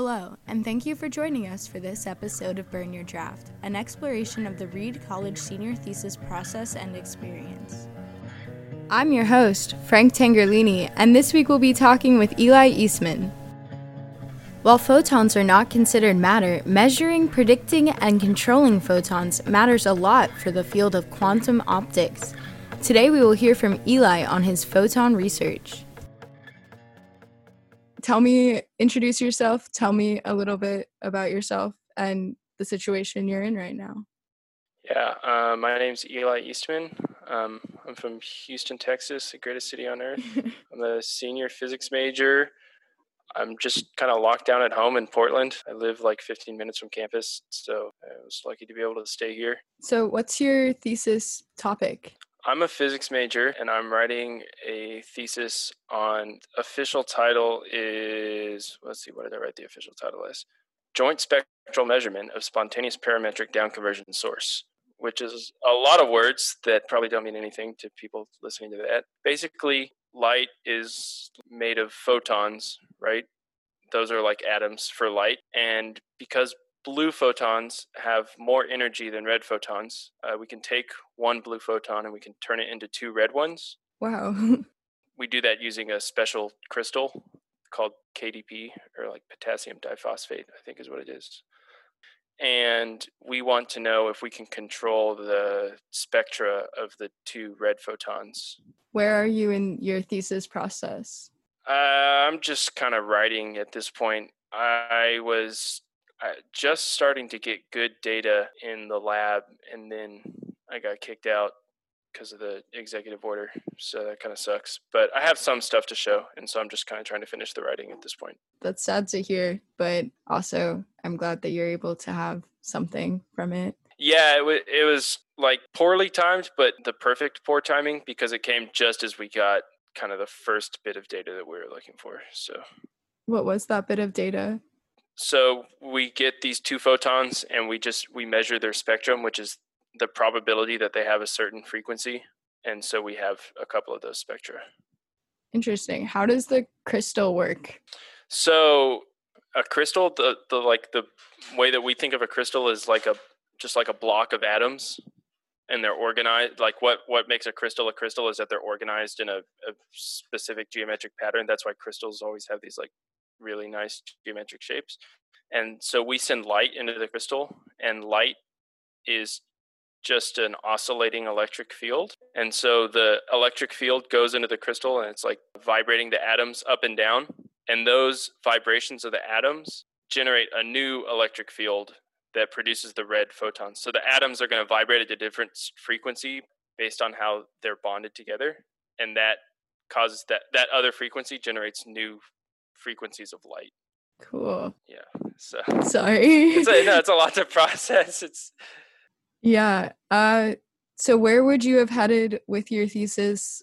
Hello, and thank you for joining us for this episode of Burn Your Draft, an exploration of the Reed College senior thesis process and experience. I'm your host, Frank Tangerlini, and this week we'll be talking with Eli Eastman. While photons are not considered matter, measuring, predicting, and controlling photons matters a lot for the field of quantum optics. Today we will hear from Eli on his photon research tell me, introduce yourself. Tell me a little bit about yourself and the situation you're in right now. Yeah, uh, my name's Eli Eastman. Um, I'm from Houston, Texas, the greatest city on earth. I'm a senior physics major. I'm just kind of locked down at home in Portland. I live like 15 minutes from campus, so I was lucky to be able to stay here. So, what's your thesis topic? I'm a physics major and I'm writing a thesis on official title is let's see what did I write the official title is joint spectral measurement of spontaneous parametric down conversion source which is a lot of words that probably don't mean anything to people listening to that. Basically light is made of photons right? Those are like atoms for light. And because blue photons have more energy than red photons. Uh, we can take one blue photon and we can turn it into two red ones. Wow. we do that using a special crystal called KDP or like potassium diphosphate, I think is what it is. And we want to know if we can control the spectra of the two red photons. Where are you in your thesis process? Uh, I'm just kind of writing at this point. I was just starting to get good data in the lab, and then I got kicked out because of the executive order. So that kind of sucks. But I have some stuff to show, and so I'm just kind of trying to finish the writing at this point. That's sad to hear, but also I'm glad that you're able to have something from it. Yeah, it, w- it was like poorly timed, but the perfect poor timing because it came just as we got kind of the first bit of data that we were looking for. So, what was that bit of data? So we get these two photons and we just we measure their spectrum, which is the probability that they have a certain frequency. And so we have a couple of those spectra. Interesting. How does the crystal work? So a crystal, the, the like the way that we think of a crystal is like a just like a block of atoms and they're organized like what what makes a crystal a crystal is that they're organized in a, a specific geometric pattern that's why crystals always have these like really nice geometric shapes. And so we send light into the crystal, and light is just an oscillating electric field. And so the electric field goes into the crystal and it's like vibrating the atoms up and down. And those vibrations of the atoms generate a new electric field that produces the red photons. So the atoms are going to vibrate at a different frequency based on how they're bonded together. And that causes that that other frequency generates new frequencies of light. Cool. Yeah. So sorry. it's a, no, it's a lot to process. It's yeah. Uh, so where would you have headed with your thesis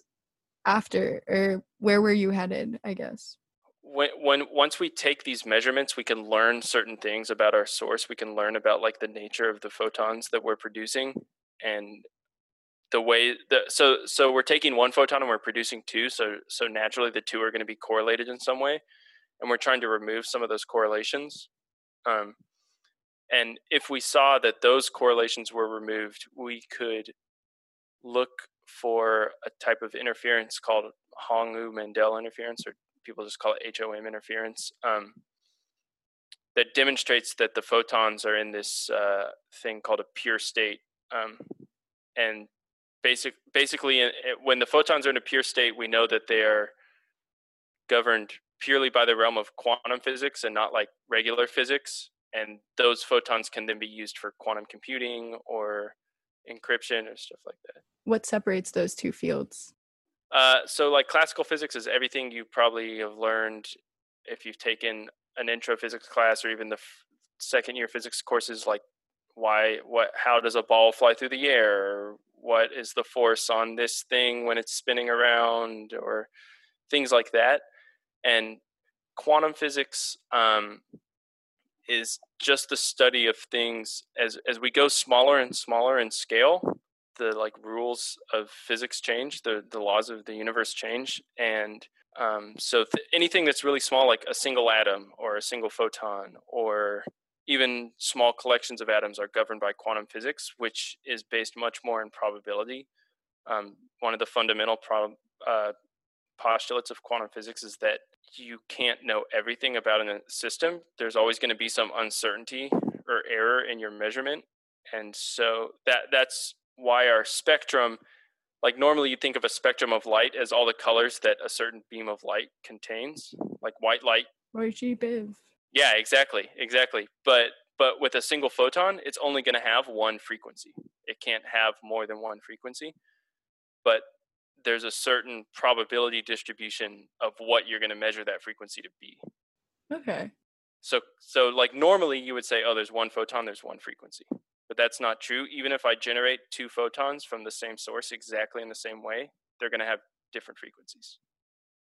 after, or where were you headed? I guess. When when once we take these measurements, we can learn certain things about our source. We can learn about like the nature of the photons that we're producing and the way the so so we're taking one photon and we're producing two so so naturally the two are going to be correlated in some way and we're trying to remove some of those correlations. Um, and if we saw that those correlations were removed, we could look for a type of interference called Hong-Ou Mandel interference, or people just call it HOM interference, um, that demonstrates that the photons are in this uh, thing called a pure state. Um, and basic, basically, when the photons are in a pure state, we know that they are governed purely by the realm of quantum physics and not like regular physics. And those photons can then be used for quantum computing or encryption or stuff like that. What separates those two fields? Uh, so, like classical physics is everything you probably have learned if you've taken an intro physics class or even the f- second year physics courses, like why, what, how does a ball fly through the air? What is the force on this thing when it's spinning around, or things like that and quantum physics um, is just the study of things as as we go smaller and smaller in scale the like rules of physics change the the laws of the universe change and Um, so th- anything that's really small, like a single atom or a single photon, or even small collections of atoms, are governed by quantum physics, which is based much more in probability. Um, one of the fundamental pro- uh, postulates of quantum physics is that you can't know everything about a system. There's always going to be some uncertainty or error in your measurement, and so that that's why our spectrum like normally you think of a spectrum of light as all the colors that a certain beam of light contains like white light RGB. yeah exactly exactly but but with a single photon it's only going to have one frequency it can't have more than one frequency but there's a certain probability distribution of what you're going to measure that frequency to be Okay. so so like normally you would say oh there's one photon there's one frequency but that's not true. Even if I generate two photons from the same source exactly in the same way, they're going to have different frequencies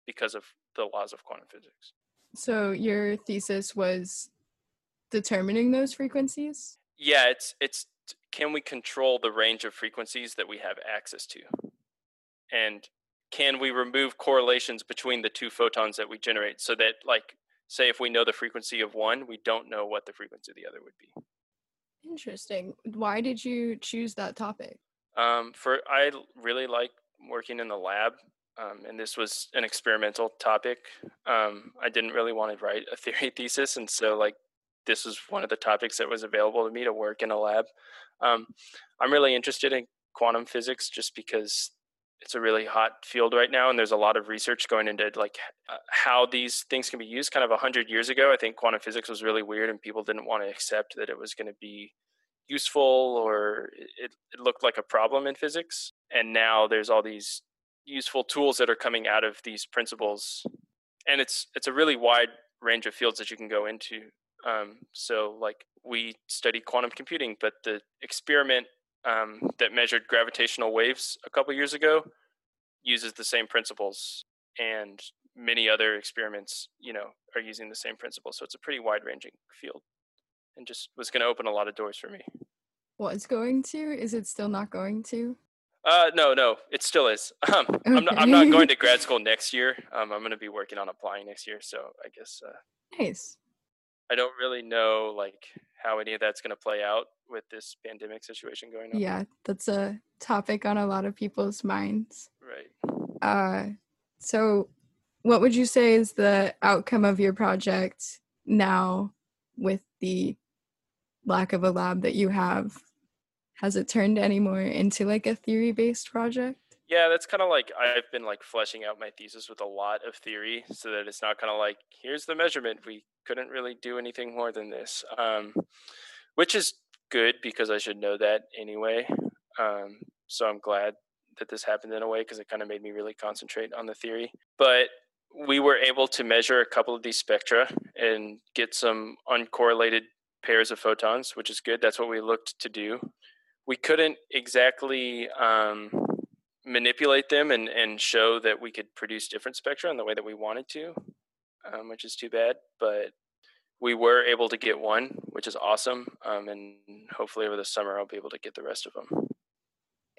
because of the laws of quantum physics. So your thesis was determining those frequencies? Yeah, it's it's can we control the range of frequencies that we have access to? And can we remove correlations between the two photons that we generate so that like say if we know the frequency of one, we don't know what the frequency of the other would be. Interesting. Why did you choose that topic? Um, for I really like working in the lab, um, and this was an experimental topic. Um, I didn't really want to write a theory thesis, and so like this was one of the topics that was available to me to work in a lab. Um, I'm really interested in quantum physics just because it's a really hot field right now, and there's a lot of research going into like uh, how these things can be used. Kind of a hundred years ago, I think quantum physics was really weird, and people didn't want to accept that it was going to be useful or it, it looked like a problem in physics. And now there's all these useful tools that are coming out of these principles, and it's it's a really wide range of fields that you can go into. Um, so, like we study quantum computing, but the experiment um, that measured gravitational waves a couple years ago uses the same principles, and many other experiments, you know, are using the same principles. So it's a pretty wide ranging field and just was going to open a lot of doors for me. Was going to? Is it still not going to? Uh, no, no, it still is. Um, okay. I'm, not, I'm not going to grad school next year. Um, I'm going to be working on applying next year. So I guess. Uh, nice. I don't really know like how any of that's going to play out with this pandemic situation going on. Yeah, that's a topic on a lot of people's minds. Right. Uh, so what would you say is the outcome of your project now with the lack of a lab that you have has it turned any more into like a theory based project yeah that's kind of like i've been like fleshing out my thesis with a lot of theory so that it's not kind of like here's the measurement we couldn't really do anything more than this um, which is good because i should know that anyway um, so i'm glad that this happened in a way because it kind of made me really concentrate on the theory but we were able to measure a couple of these spectra and get some uncorrelated pairs of photons, which is good. That's what we looked to do. We couldn't exactly um, manipulate them and, and show that we could produce different spectra in the way that we wanted to, um, which is too bad. But we were able to get one, which is awesome. Um, and hopefully over the summer, I'll be able to get the rest of them.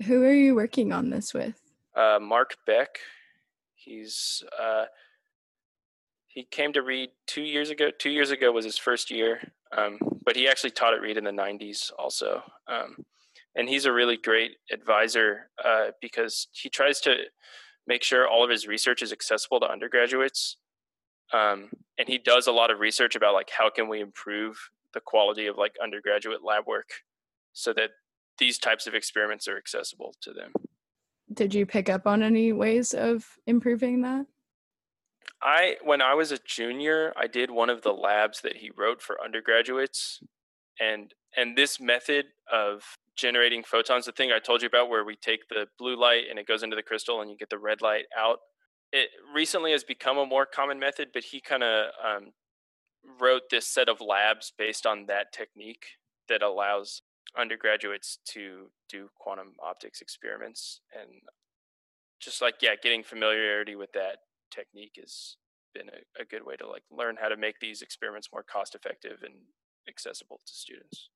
Who are you working on this with? Uh, Mark Beck. He's uh, he came to Reed two years ago. Two years ago was his first year, um, but he actually taught at Reed in the '90s also. Um, and he's a really great advisor uh, because he tries to make sure all of his research is accessible to undergraduates. Um, and he does a lot of research about like how can we improve the quality of like undergraduate lab work so that these types of experiments are accessible to them. Did you pick up on any ways of improving that? I when I was a junior, I did one of the labs that he wrote for undergraduates, and and this method of generating photons, the thing I told you about, where we take the blue light and it goes into the crystal, and you get the red light out. It recently has become a more common method, but he kind of um, wrote this set of labs based on that technique that allows undergraduates to do quantum optics experiments and just like yeah getting familiarity with that technique has been a, a good way to like learn how to make these experiments more cost effective and accessible to students.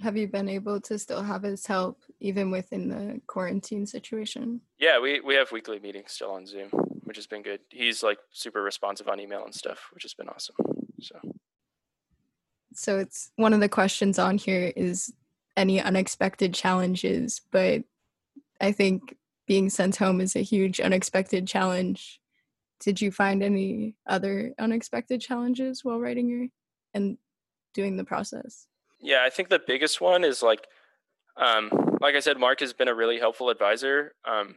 Have you been able to still have his help even within the quarantine situation? Yeah, we, we have weekly meetings still on Zoom, which has been good. He's like super responsive on email and stuff, which has been awesome. So, so it's one of the questions on here is any unexpected challenges, but I think being sent home is a huge unexpected challenge. Did you find any other unexpected challenges while writing your and doing the process? Yeah, I think the biggest one is like, um, like I said, Mark has been a really helpful advisor. Um,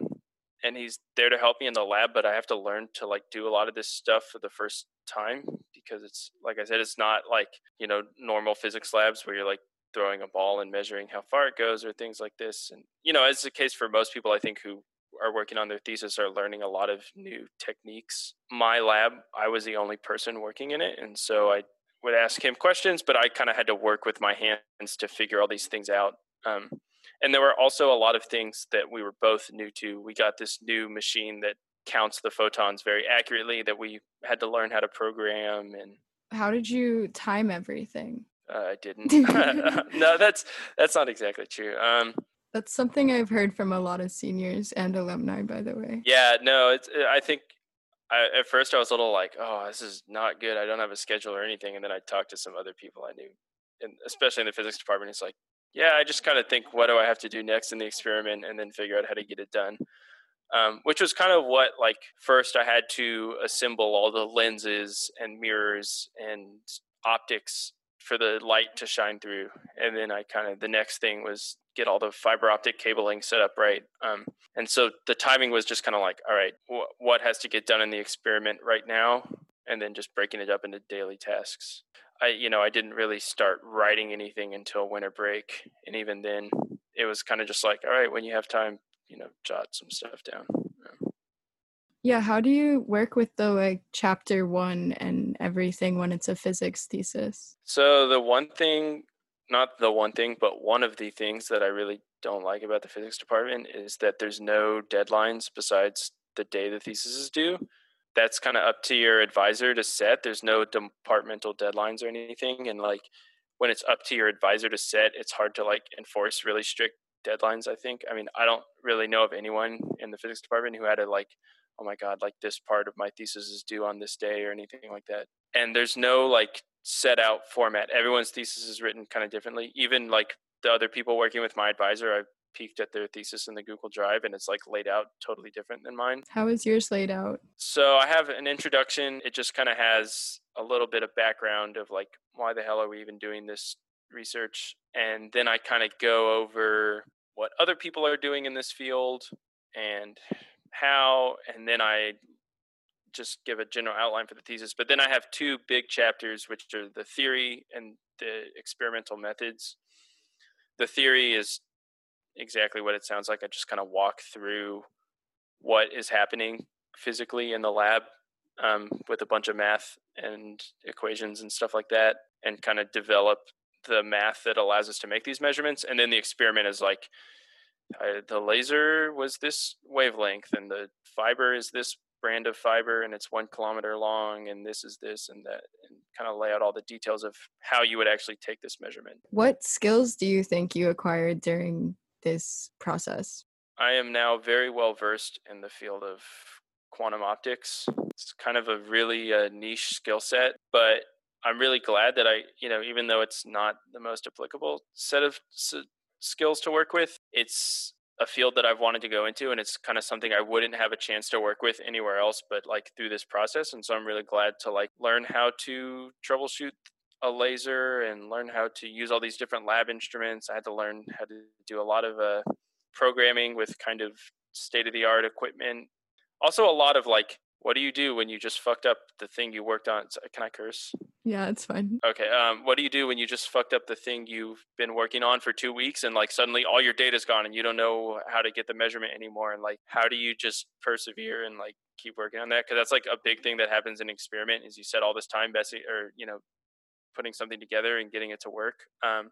and he's there to help me in the lab but i have to learn to like do a lot of this stuff for the first time because it's like i said it's not like you know normal physics labs where you're like throwing a ball and measuring how far it goes or things like this. And you know as the case for most people i think who are working on their thesis are learning a lot of new techniques. My lab i was the only person working in it and so i would ask him questions but i kind of had to work with my hands to figure all these things out. Um, and there were also a lot of things that we were both new to. We got this new machine that counts the photons very accurately that we had to learn how to program and how did you time everything? Uh, i didn't. No that's that's not exactly true. Um, that's something i've heard from a lot of seniors and alumni by the way. Yeah no it's i think I, at first i was a little like oh this is not good. I don't have a schedule or anything. And then i talked to some other people i knew and especially in the physics department it's like yeah, I just kind of think, what do I have to do next in the experiment, and then figure out how to get it done. Um, which was kind of what, like, first I had to assemble all the lenses and mirrors and optics for the light to shine through, and then I kind of the next thing was get all the fiber optic cabling set up right. Um, and so the timing was just kind of like, all right, wh- what has to get done in the experiment right now, and then just breaking it up into daily tasks. I you know I didn't really start writing anything until winter break, and even then it was kind of just like, all right, when you have time, you know, jot some stuff down. Yeah. yeah, how do you work with the like chapter one and everything when it's a physics thesis? So the one thing, not the one thing, but one of the things that I really don't like about the physics department is that there's no deadlines besides the day the thesis is due that's kind of up to your advisor to set. There's no departmental deadlines or anything. And like when it's up to your advisor to set, it's hard to like enforce really strict deadlines, I think. I mean, I don't really know of anyone in the physics department who had a like, oh my God, like this part of my thesis is due on this day or anything like that. And there's no like set out format. Everyone's thesis is written kind of differently. Even like the other people working with my advisor, I've peeked at their thesis in the Google Drive and it's like laid out totally different than mine. How is yours laid out? So I have an introduction. It just kind of has a little bit of background of like why the hell are we even doing this research? And then I kind of go over what other people are doing in this field and how and then I just give a general outline for the thesis. But then I have two big chapters, which are the theory and the experimental methods. The theory is exactly what it sounds like. I just kind of walk through what is happening physically in the lab um, with a bunch of math and equations and stuff like that, and kind of develop the math that allows us to make these measurements. And then the experiment is like uh, the laser was this wavelength, and the fiber is this brand of fiber, and it's one kilometer long, and this is this and that, and kind of lay out all the details of how you would actually take this measurement. What skills do you think you acquired during this process? I am now very well versed in the field of quantum optics. It's kind of a really uh, niche skill set, but I'm really glad that I, you know, even though it's not the most applicable set of s- skills to work with, it's a field that I've wanted to go into and it's kind of something I wouldn't have a chance to work with anywhere else but like through this process and so I'm really glad to like learn how to troubleshoot a laser and learn how to use all these different lab instruments. I had to learn how to do a lot of uh, programming with kind of state of the art equipment. Also, a lot of like, what do you do when you just fucked up the thing you worked on? Can I curse? Yeah, it's fine. Okay. Um, what do you do when you just fucked up the thing you've been working on for two weeks and like suddenly all your data's gone and you don't know how to get the measurement anymore? And like, how do you just persevere and like keep working on that? Because that's like a big thing that happens in experiment is you set all this time, Bessie, or you know, putting something together and getting it to work. Um,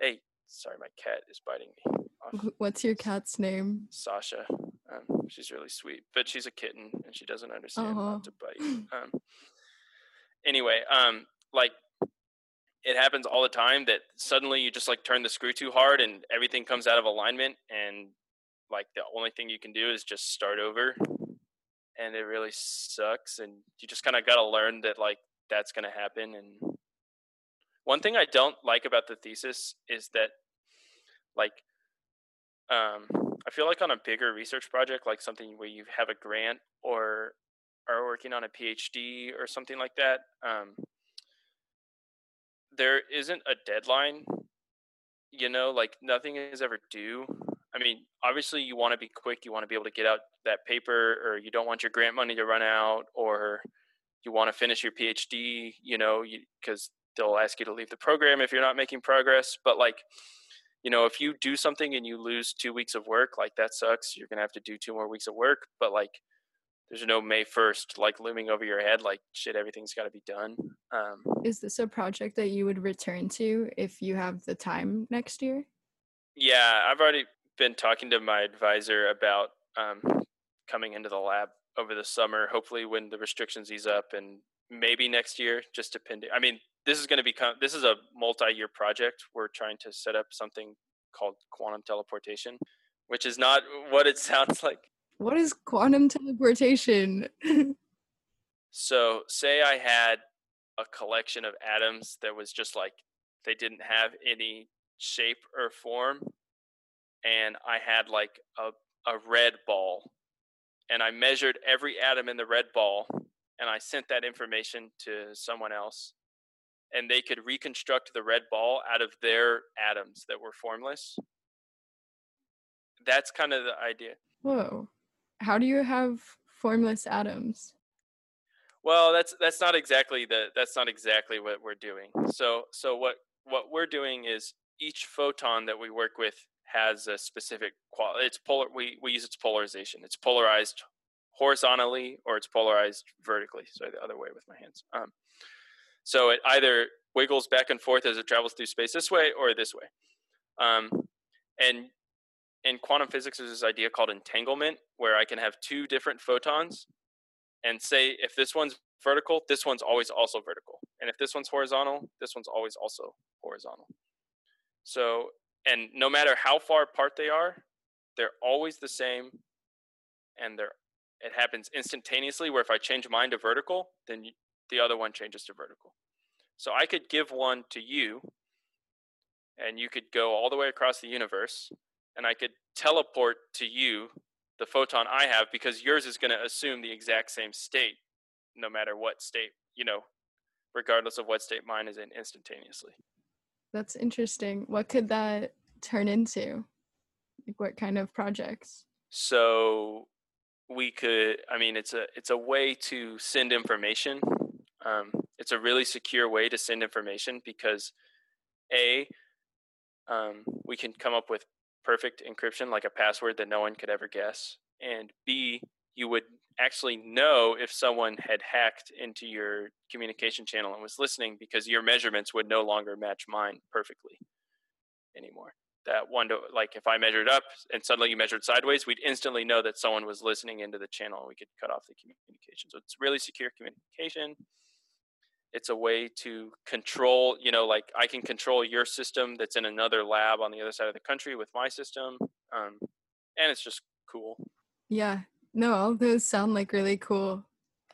hey, sorry, my cat is biting me. Off. What's your cat's name? Sasha. Um, she's really sweet, but she's a kitten and she doesn't understand uh-huh. not to bite. Um, anyway, um, like it happens all the time that suddenly you just like turn the screw too hard and everything comes out of alignment and like the only thing you can do is just start over and it really sucks and you just kind of got to learn that like that's going to happen and one thing i don't like about the thesis is that like um i feel like on a bigger research project like something where you have a grant or are working on a phd or something like that um there isn't a deadline you know like nothing is ever due. I mean obviously you want to be quick you want to be able to get out that paper or you don't want your grant money to run out or you want to finish your phd you know because they'll ask you to leave the program if you're not making progress but like you know if you do something and you lose two weeks of work like that sucks you're gonna have to do two more weeks of work but like there's no May 1st like looming over your head like shit everything's got to be done. Um, Is this a project that you would return to if you have the time next year? Yeah, I've already been talking to my advisor about um, coming into the lab over the summer, hopefully when the restrictions ease up and maybe next year just depending. I mean, this is going to become this is a multi-year project. We're trying to set up something called quantum teleportation, which is not what it sounds like what is quantum teleportation? so, say I had a collection of atoms that was just like they didn't have any shape or form, and I had like a, a red ball, and I measured every atom in the red ball, and I sent that information to someone else, and they could reconstruct the red ball out of their atoms that were formless. That's kind of the idea. Whoa how do you have formless atoms? Well, that's that's not exactly the that's not exactly what we're doing. So so what what we're doing is each photon that we work with has a specific quality. It's polar. We we use its polarization. It's polarized horizontally or it's polarized vertically. So the other way with my hands. Um, so it either wiggles back and forth as it travels through space this way or this way. Um, and in quantum physics, there's this idea called entanglement, where I can have two different photons and say if this one's vertical, this one's always also vertical. And if this one's horizontal, this one's always also horizontal. So, and no matter how far apart they are, they're always the same and they're it happens instantaneously where if I change mine to vertical, then the other one changes to vertical. So I could give one to you and you could go all the way across the universe and I could teleport to you the photon I have because yours is going to assume the exact same state no matter what state, you know, regardless of what state mine is in instantaneously. That's interesting. What could that turn into? Like what kind of projects? So we could I mean it's a it's a way to send information. Um, it's a really secure way to send information because a um, we can come up with perfect encryption, like a password that no one could ever guess. And B, you would actually know if someone had hacked into your communication channel and was listening because your measurements would no longer match mine perfectly anymore. That one, to, like if I measured up and suddenly you measured sideways, we'd instantly know that someone was listening into the channel and we could cut off the communication. So it's really secure communication it's a way to control you know like i can control your system that's in another lab on the other side of the country with my system um, and it's just cool. Yeah. No all those sound like really cool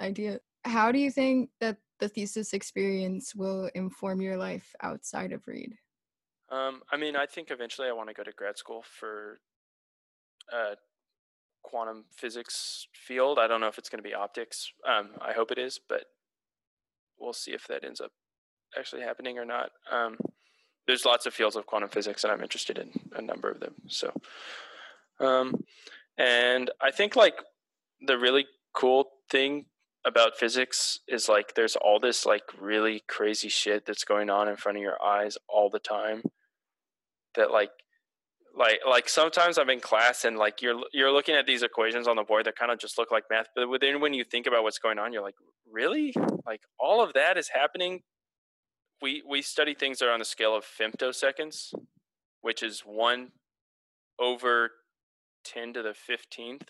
idea. How do you think that the thesis experience will inform your life outside of reed? Um, i mean i think eventually i want to go to grad school for uh, quantum physics field. I don't know if it's going to be optics um, i hope it is but we'll see if that ends up actually happening or not. Um, there's lots of fields of quantum physics, and I'm interested in a number of them. So, um, and I think like the really cool thing about physics is like there's all this like really crazy shit that's going on in front of your eyes all the time that like like like sometimes I'm in class and like you're you're looking at these equations on the board that kind of just look like math, but then when you think about what's going on, you're like, really? Like all of that is happening. We we study things that are on the scale of femtoseconds, which is one over ten to the fifteenth.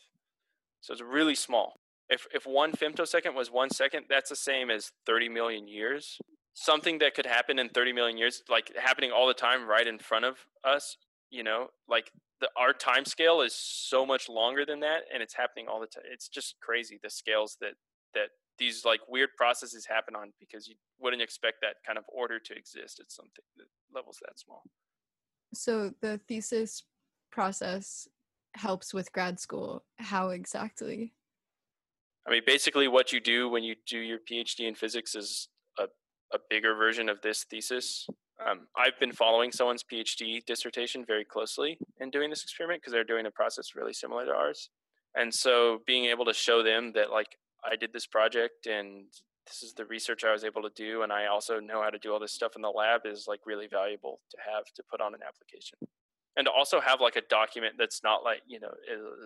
So it's really small. If if one femtosecond was one second, that's the same as thirty million years. Something that could happen in thirty million years, like happening all the time right in front of us, you know like the our time scale is so much longer than that and it's happening all the time it's just crazy the scales that that these like weird processes happen on because you wouldn't expect that kind of order to exist at something that levels that small. So the thesis process helps with grad school. How exactly? I mean basically what you do when you do your phd in physics is a, a bigger version of this thesis um, I've been following someone's PhD dissertation very closely in doing this experiment because they're doing a process really similar to ours. And so being able to show them that like I did this project and this is the research I was able to do and I also know how to do all this stuff in the lab is like really valuable to have to put on an application. And to also have like a document that's not like, you know,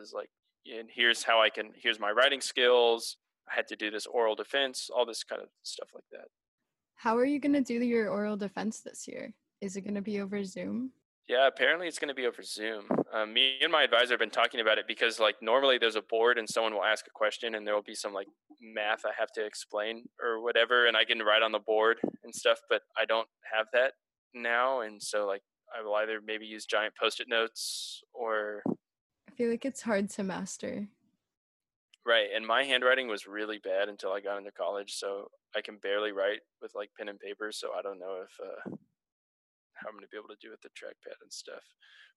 is like and here's how I can here's my writing skills. I had to do this oral defense, all this kind of stuff like that. How are you going to do your oral defense this year? Is it going to be over Zoom? Yeah, apparently it's going to be over Zoom. Um, me and my advisor have been talking about it because, like, normally there's a board and someone will ask a question and there will be some like math I have to explain or whatever, and I can write on the board and stuff. But I don't have that now, and so like I will either maybe use giant post-it notes or. I feel like it's hard to master. Right, and my handwriting was really bad until I got into college, so I can barely write with like pen and paper. So I don't know if uh, how I'm going to be able to do with the trackpad and stuff.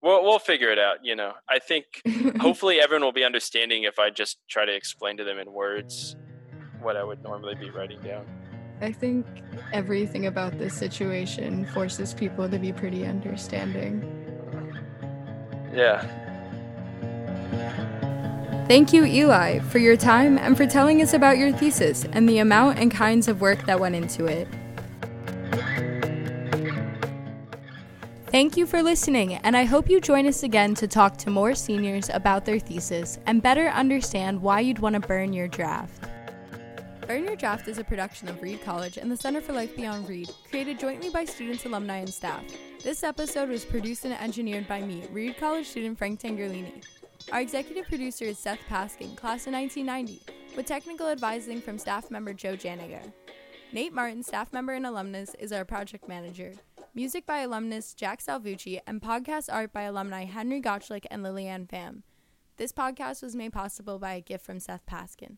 We'll we'll figure it out. You know, I think hopefully everyone will be understanding if I just try to explain to them in words what I would normally be writing down. I think everything about this situation forces people to be pretty understanding. Yeah. Thank you, Eli, for your time and for telling us about your thesis and the amount and kinds of work that went into it. Thank you for listening, and I hope you join us again to talk to more seniors about their thesis and better understand why you'd want to burn your draft. Burn Your Draft is a production of Reed College and the Center for Life Beyond Reed, created jointly by students, alumni, and staff. This episode was produced and engineered by me, Reed College student Frank Tangerlini. Our executive producer is Seth Paskin, class of 1990, with technical advising from staff member Joe Janiger. Nate Martin, staff member and alumnus, is our project manager. Music by alumnus Jack Salvucci and podcast art by alumni Henry Gottschalk and Lillian Pham. This podcast was made possible by a gift from Seth Paskin.